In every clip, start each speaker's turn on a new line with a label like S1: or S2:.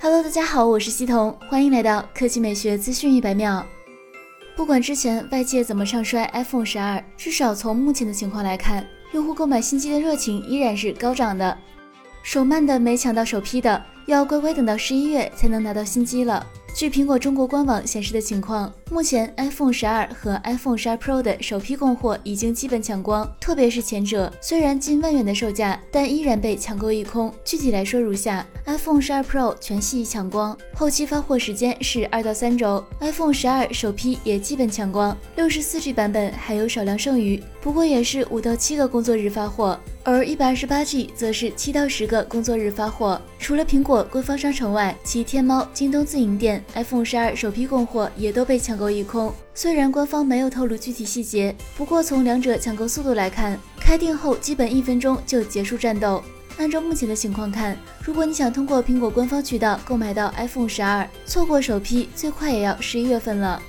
S1: Hello，大家好，我是西彤，欢迎来到科技美学资讯一百秒。不管之前外界怎么唱衰 iPhone 十二，至少从目前的情况来看，用户购买新机的热情依然是高涨的。手慢的没抢到首批的，要乖乖等到十一月才能拿到新机了。据苹果中国官网显示的情况，目前 iPhone 十二和 iPhone 十二 Pro 的首批供货已经基本抢光，特别是前者，虽然近万元的售价，但依然被抢购一空。具体来说如下：iPhone 十二 Pro 全系抢光，后期发货时间是二到三周；iPhone 十二首批也基本抢光，六十四 G 版本还有少量剩余，不过也是五到七个工作日发货。而一百二十八 G 则是七到十个工作日发货。除了苹果官方商城外，其天猫、京东自营店 iPhone 十二首批供货也都被抢购一空。虽然官方没有透露具体细节，不过从两者抢购速度来看，开店后基本一分钟就结束战斗。按照目前的情况看，如果你想通过苹果官方渠道购买到 iPhone 十二，错过首批最快也要十一月份了。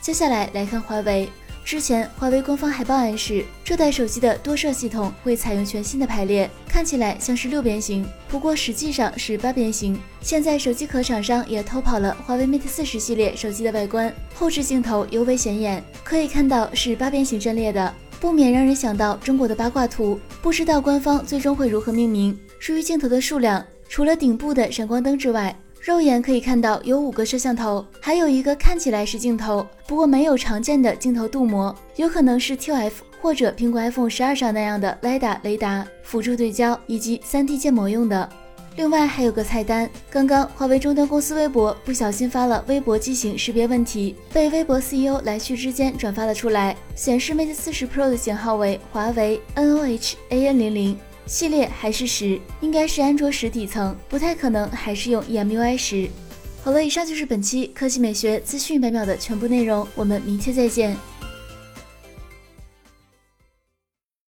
S1: 接下来来看华为。之前，华为官方海报暗示，这代手机的多摄系统会采用全新的排列，看起来像是六边形，不过实际上是八边形。现在手机壳厂商也偷跑了华为 Mate 四十系列手机的外观，后置镜头尤为显眼，可以看到是八边形阵列的，不免让人想到中国的八卦图。不知道官方最终会如何命名。至于镜头的数量，除了顶部的闪光灯之外，肉眼可以看到有五个摄像头，还有一个看起来是镜头，不过没有常见的镜头镀膜，有可能是 ToF 或者苹果 iPhone 十二上那样的 LiDAR 雷达辅助对焦以及 3D 建模用的。另外还有个菜单，刚刚华为终端公司微博不小心发了微博机型识别问题，被微博 CEO 来旭之间转发了出来，显示 Mate 40 Pro 的型号为华为 NOH-AN00。系列还是十，应该是安卓十底层，不太可能还是用 EMUI 十。好了，以上就是本期科技美学资讯百秒的全部内容，我们明天再见。